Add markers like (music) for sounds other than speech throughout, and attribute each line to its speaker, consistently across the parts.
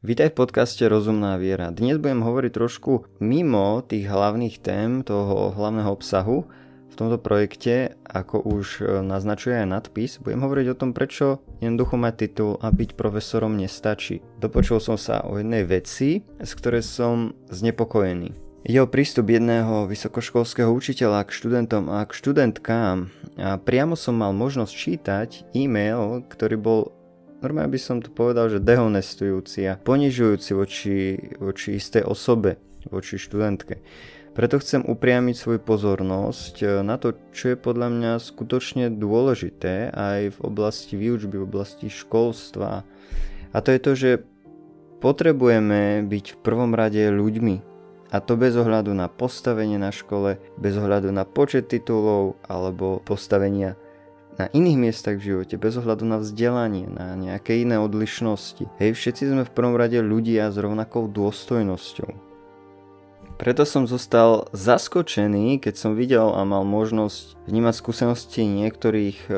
Speaker 1: Vítaj v podcaste Rozumná viera. Dnes budem hovoriť trošku mimo tých hlavných tém toho hlavného obsahu v tomto projekte, ako už e, naznačuje aj nadpis. Budem hovoriť o tom, prečo jednoducho mať titul a byť profesorom nestačí. Dopočul som sa o jednej veci, z ktorej som znepokojený. Je o prístup jedného vysokoškolského učiteľa k študentom a k študentkám. A priamo som mal možnosť čítať e-mail, ktorý bol normálne by som to povedal, že dehonestujúci a ponižujúci voči, voči istej osobe, voči študentke. Preto chcem upriamiť svoju pozornosť eh, na to, čo je podľa mňa skutočne dôležité aj v oblasti výučby, v oblasti školstva. A to je to, že potrebujeme byť v prvom rade ľuďmi. A to bez ohľadu na postavenie na škole, bez ohľadu na počet titulov alebo postavenia na iných miestach v živote, bez ohľadu na vzdelanie, na nejaké iné odlišnosti. Hej, všetci sme v prvom rade ľudia s rovnakou dôstojnosťou. Preto som zostal zaskočený, keď som videl a mal možnosť vnímať skúsenosti niektorých e,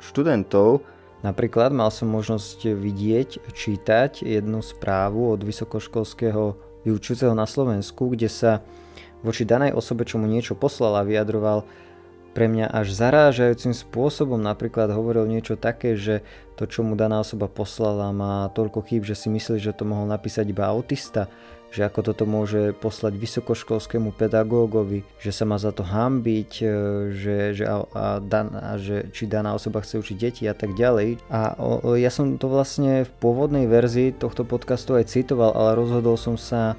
Speaker 1: študentov. Napríklad mal som možnosť vidieť, čítať jednu správu od vysokoškolského vyučujúceho na Slovensku, kde sa voči danej osobe, čo mu niečo poslal a vyjadroval pre mňa až zarážajúcim spôsobom napríklad hovoril niečo také, že to, čo mu daná osoba poslala, má toľko chýb, že si myslí, že to mohol napísať iba autista, že ako toto môže poslať vysokoškolskému pedagógovi, že sa má za to hambiť, e, že, že, a, a, dan, a že či daná osoba chce učiť deti a tak ďalej. A o, o, ja som to vlastne v pôvodnej verzii tohto podcastu aj citoval, ale rozhodol som sa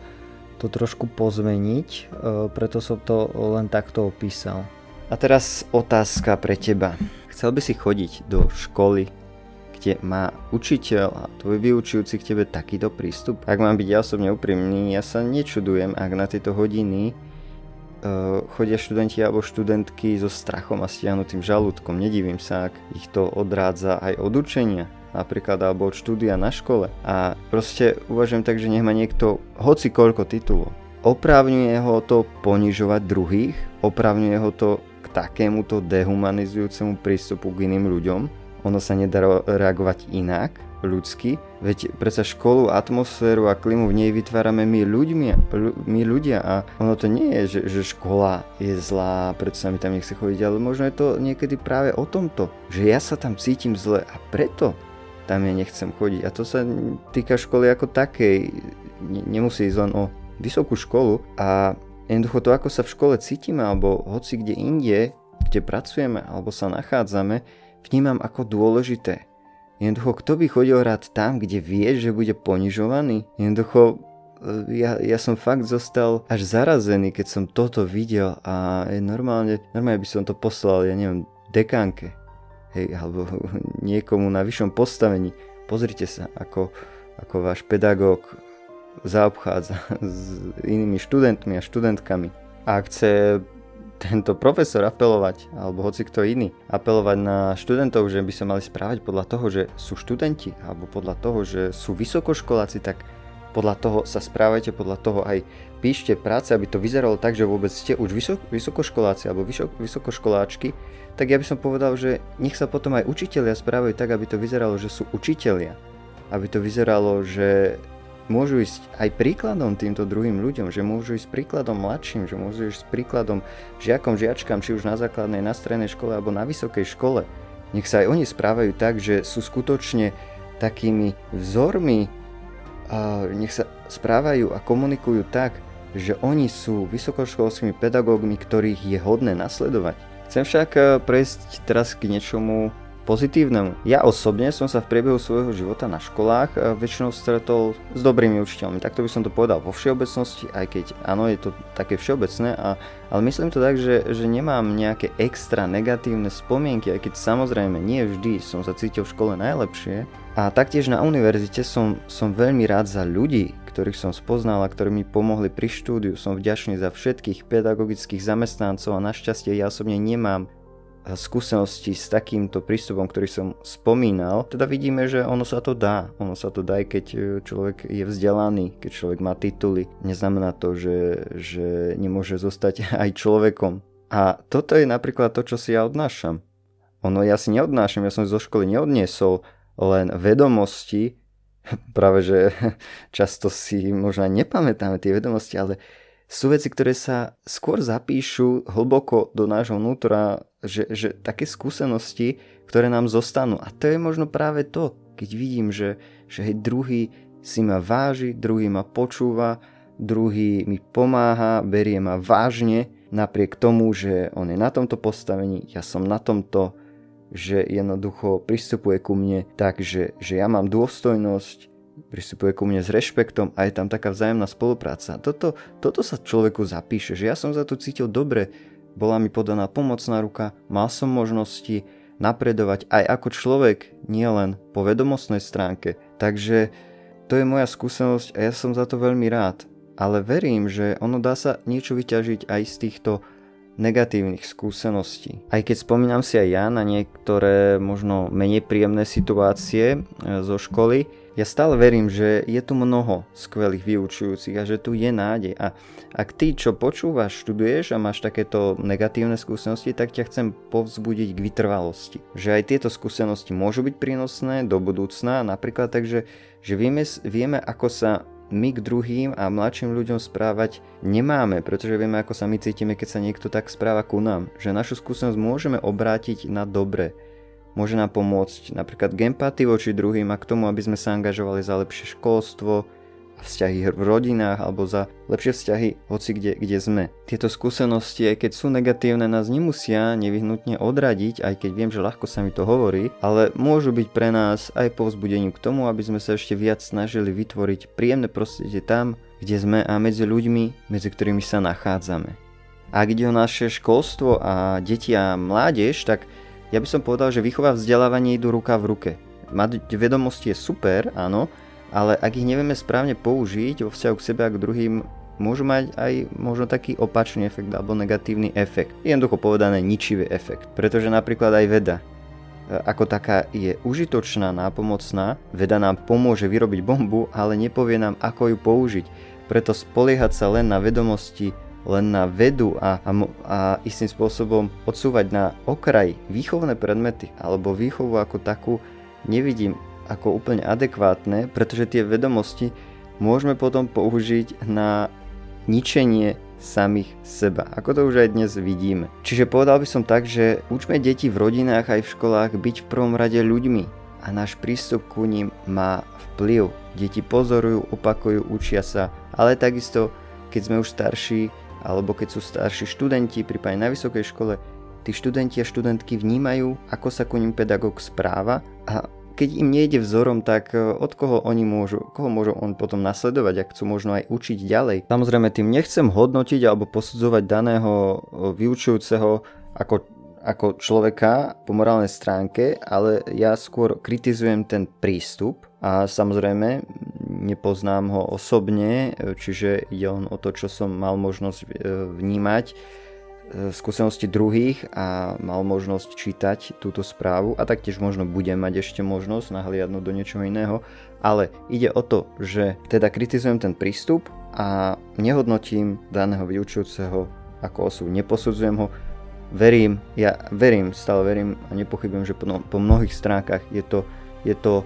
Speaker 1: to trošku pozmeniť, e, preto som to len takto opísal. A teraz otázka pre teba. Chcel by si chodiť do školy, kde má učiteľ a tvoj vyučujúci k tebe takýto prístup? Ak mám byť ja osobne úprimný, ja sa nečudujem, ak na tieto hodiny uh, chodia študenti alebo študentky so strachom a stiahnutým žalúdkom. Nedivím sa, ak ich to odrádza aj od učenia napríklad alebo od štúdia na škole. A proste uvažujem tak, že nech má niekto hoci koľko titulov. Oprávňuje ho to ponižovať druhých, oprávňuje ho to takémuto dehumanizujúcemu prístupu k iným ľuďom. Ono sa nedá reagovať inak, ľudsky, veď predsa školu, atmosféru a klimu v nej vytvárame my, ľuďmi, my ľudia a ono to nie je, že, že škola je zlá, preto sa mi tam nechce chodiť, ale možno je to niekedy práve o tomto, že ja sa tam cítim zle a preto tam ja nechcem chodiť. A to sa týka školy ako takej, nemusí ísť len o vysokú školu a Jednoducho to, ako sa v škole cítime, alebo hoci kde inde, kde pracujeme, alebo sa nachádzame, vnímam ako dôležité. Jednoducho, kto by chodil rád tam, kde vie, že bude ponižovaný? Jednoducho, e, ja, ja som fakt zostal až zarazený, keď som toto videl a normálne, normálne by som to poslal, ja neviem, dekánke, hej, alebo (laughs) niekomu na vyššom postavení. Pozrite sa, ako, ako váš pedagóg zaobchádza s inými študentmi a študentkami. A chce tento profesor apelovať, alebo hoci kto iný, apelovať na študentov, že by sa mali správať podľa toho, že sú študenti, alebo podľa toho, že sú vysokoškoláci, tak podľa toho sa správajte, podľa toho aj píšte práce, aby to vyzeralo tak, že vôbec ste už vysok, vysokoškoláci alebo vysok, vysokoškoláčky, tak ja by som povedal, že nech sa potom aj učitelia správajú tak, aby to vyzeralo, že sú učitelia. Aby to vyzeralo, že môžu ísť aj príkladom týmto druhým ľuďom, že môžu ísť príkladom mladším, že môžu ísť príkladom žiakom, žiačkám, či už na základnej, na strednej škole alebo na vysokej škole. Nech sa aj oni správajú tak, že sú skutočne takými vzormi, nech sa správajú a komunikujú tak, že oni sú vysokoškolskými pedagógmi, ktorých je hodné nasledovať. Chcem však eh, prejsť teraz k niečomu pozitívnemu. Ja osobne som sa v priebehu svojho života na školách eh, väčšinou stretol s dobrými učiteľmi. Takto by som to povedal vo všeobecnosti, aj keď áno, je to také všeobecné, a, ale myslím to tak, že, že nemám nejaké extra negatívne spomienky, aj keď samozrejme nie vždy som sa cítil v škole najlepšie. A taktiež na univerzite som, som veľmi rád za ľudí, ktorých som spoznal a ktorí mi pomohli pri štúdiu. Som vďačný za všetkých pedagogických zamestnancov a našťastie ja osobne nemám skúsenosti s takýmto prístupom, ktorý som spomínal, teda vidíme, že ono sa to dá. Ono sa to dá, aj keď e, človek je vzdelaný, keď človek má tituly. Neznamená to, že, že nemôže zostať (laughs) aj človekom. A toto je napríklad to, čo si ja odnášam. Ono ja si neodnášam, ja som zo školy neodniesol len vedomosti, (laughs) práve že (laughs) často si možno nepamätáme tie vedomosti, ale sú veci, ktoré sa skôr zapíšu hlboko do nášho vnútra, že, že také skúsenosti, ktoré nám zostanú. A to je možno práve to, keď vidím, že, že hej, druhý si ma váži, druhý ma počúva, druhý mi pomáha, berie ma vážne, napriek tomu, že on je na tomto postavení, ja som na tomto, že jednoducho pristupuje ku mne tak, že, že ja mám dôstojnosť, pristupuje ku mne s rešpektom a je tam taká vzájomná spolupráca. Toto, toto sa človeku zapíše, že ja som za to cítil dobre, bola mi podaná pomocná ruka, mal som možnosti napredovať aj ako človek, nielen po vedomostnej stránke. Takže to je moja skúsenosť a ja som za to veľmi rád ale verím, že ono dá sa niečo vyťažiť aj z týchto negatívnych skúseností. Aj keď spomínam si aj ja na niektoré možno menej príjemné situácie e, zo školy, ja stále verím, že je tu mnoho skvelých vyučujúcich a že tu je nádej. A ak ty, čo počúvaš, študuješ a máš takéto negatívne skúsenosti, tak ťa chcem povzbudiť k vytrvalosti. Že aj tieto skúsenosti môžu byť prínosné do budúcna, napríklad takže, že vieme, vieme ako sa my k druhým a mladším ľuďom správať nemáme, pretože vieme, ako sa my cítime, keď sa niekto tak správa ku nám. Že našu skúsenosť môžeme obrátiť na dobre. Môže nám pomôcť napríklad k empatii voči druhým a k tomu, aby sme sa angažovali za lepšie školstvo, vzťahy v rodinách alebo za lepšie vzťahy hoci kde, kde sme. Tieto skúsenosti, aj keď sú negatívne, nás nemusia nevyhnutne odradiť, aj keď viem, že ľahko sa mi to hovorí, ale môžu byť pre nás aj povzbudením k tomu, aby sme sa ešte viac snažili vytvoriť príjemné prostredie tam, kde sme a medzi ľuďmi, medzi ktorými sa nachádzame. Ak ide o naše školstvo a deti a mládež, tak ja by som povedal, že výchova a vzdelávanie idú ruka v ruke. Mať vedomosti je super, áno, ale ak ich nevieme správne použiť vo vzťahu k sebe a k druhým, môžu mať aj možno taký opačný efekt alebo negatívny efekt. Jednoducho povedané ničivý efekt. Pretože napríklad aj veda e, ako taká je užitočná, nápomocná. Veda nám pomôže vyrobiť bombu, ale nepovie nám, ako ju použiť. Preto spoliehať sa len na vedomosti, len na vedu a, a, a istým spôsobom odsúvať na okraj výchovné predmety alebo výchovu ako takú nevidím ako úplne adekvátne, pretože tie vedomosti môžeme potom použiť na ničenie samých seba, ako to už aj dnes vidíme. Čiže povedal by som tak, že učme deti v rodinách aj v školách byť v prvom rade ľuďmi a náš prístup ku ním má vplyv. Deti pozorujú, opakujú, učia sa, ale takisto, keď sme už starší, alebo keď sú starší študenti, prípadne na vysokej škole, tí študenti a študentky vnímajú, ako sa ku ním pedagóg správa a keď im nejde vzorom, tak e, od koho oni môžu, koho môžu on potom nasledovať, ak chcú možno aj učiť ďalej. Samozrejme tým nechcem hodnotiť alebo posudzovať daného e, vyučujúceho ako, ako človeka po morálnej stránke, ale ja skôr kritizujem ten prístup a samozrejme nepoznám ho osobne, e, čiže ide on o to, čo som mal možnosť vnímať skúsenosti druhých a mal možnosť čítať túto správu a taktiež možno budem mať ešte možnosť nahliadnúť do niečoho iného, ale ide o to, že teda kritizujem ten prístup a nehodnotím daného vyučujúceho ako osobu, neposudzujem ho, verím, ja verím, stále verím a nepochybujem, že po, mnohých stránkach je to, je to e,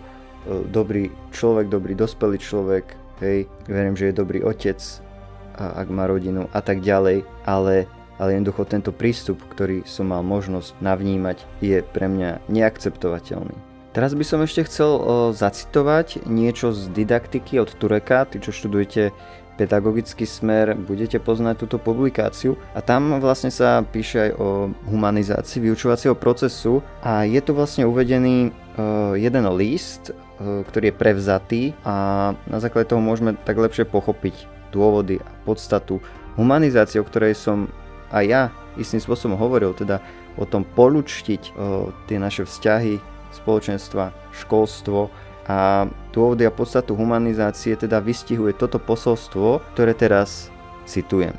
Speaker 1: dobrý človek, dobrý dospelý človek, hej, verím, že je dobrý otec, ak má rodinu a tak ďalej, ale ale jednoducho tento prístup, ktorý som mal možnosť navnímať, je pre mňa neakceptovateľný. Teraz by som ešte chcel o, zacitovať niečo z didaktiky od Tureka, tí čo študujete pedagogický smer, budete poznať túto publikáciu. A tam vlastne sa píše aj o humanizácii vyučovacieho procesu. A je tu vlastne uvedený uh, jeden list, uh, ktorý je prevzatý. A na základe toho môžeme tak lepšie pochopiť dôvody a podstatu humanizácie, o ktorej som a ja istým spôsobom hovoril teda o tom polučtiť o, tie naše vzťahy, spoločenstva, školstvo a dôvody a podstatu humanizácie teda vystihuje toto posolstvo, ktoré teraz citujem.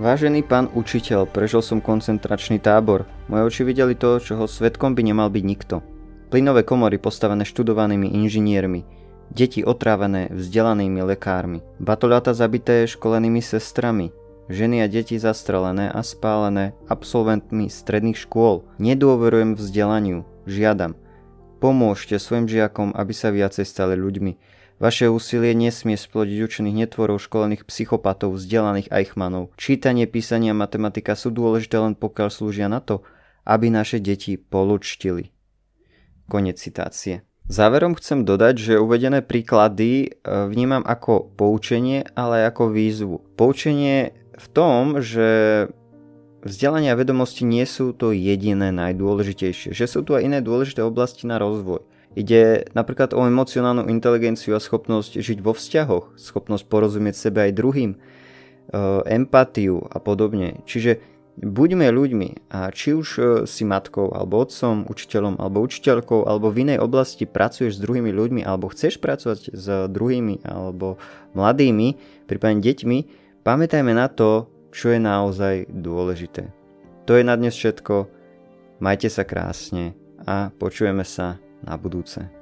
Speaker 1: Vážený pán učiteľ, prežil som koncentračný tábor. Moje oči videli to, čoho svetkom by nemal byť nikto. Plynové komory postavené študovanými inžiniermi, deti otrávené vzdelanými lekármi, batoľata zabité školenými sestrami, ženy a deti zastrelené a spálené absolventmi stredných škôl. Nedôverujem vzdelaniu, žiadam. Pomôžte svojim žiakom, aby sa viacej stali ľuďmi. Vaše úsilie nesmie splodiť učených netvorov, školených psychopatov, vzdelaných ajchmanov. Čítanie, písanie a matematika sú dôležité len pokiaľ slúžia na to, aby naše deti polučtili. Konec citácie. Záverom chcem dodať, že uvedené príklady e, vnímam ako poučenie, ale aj ako výzvu. Poučenie v tom, že vzdelanie a vedomosti nie sú to jediné najdôležitejšie, že sú tu aj iné dôležité oblasti na rozvoj. Ide napríklad o emocionálnu inteligenciu a schopnosť žiť vo vzťahoch, schopnosť porozumieť sebe aj druhým, e, empatiu a podobne. Čiže buďme ľuďmi a či už e, si matkou alebo otcom, učiteľom alebo učiteľkou alebo v inej oblasti pracuješ s druhými ľuďmi alebo chceš pracovať s druhými alebo mladými, prípadne deťmi, pamätajme na to, čo je naozaj dôležité. To je na dnes všetko. Majte sa krásne a počujeme sa na budúce.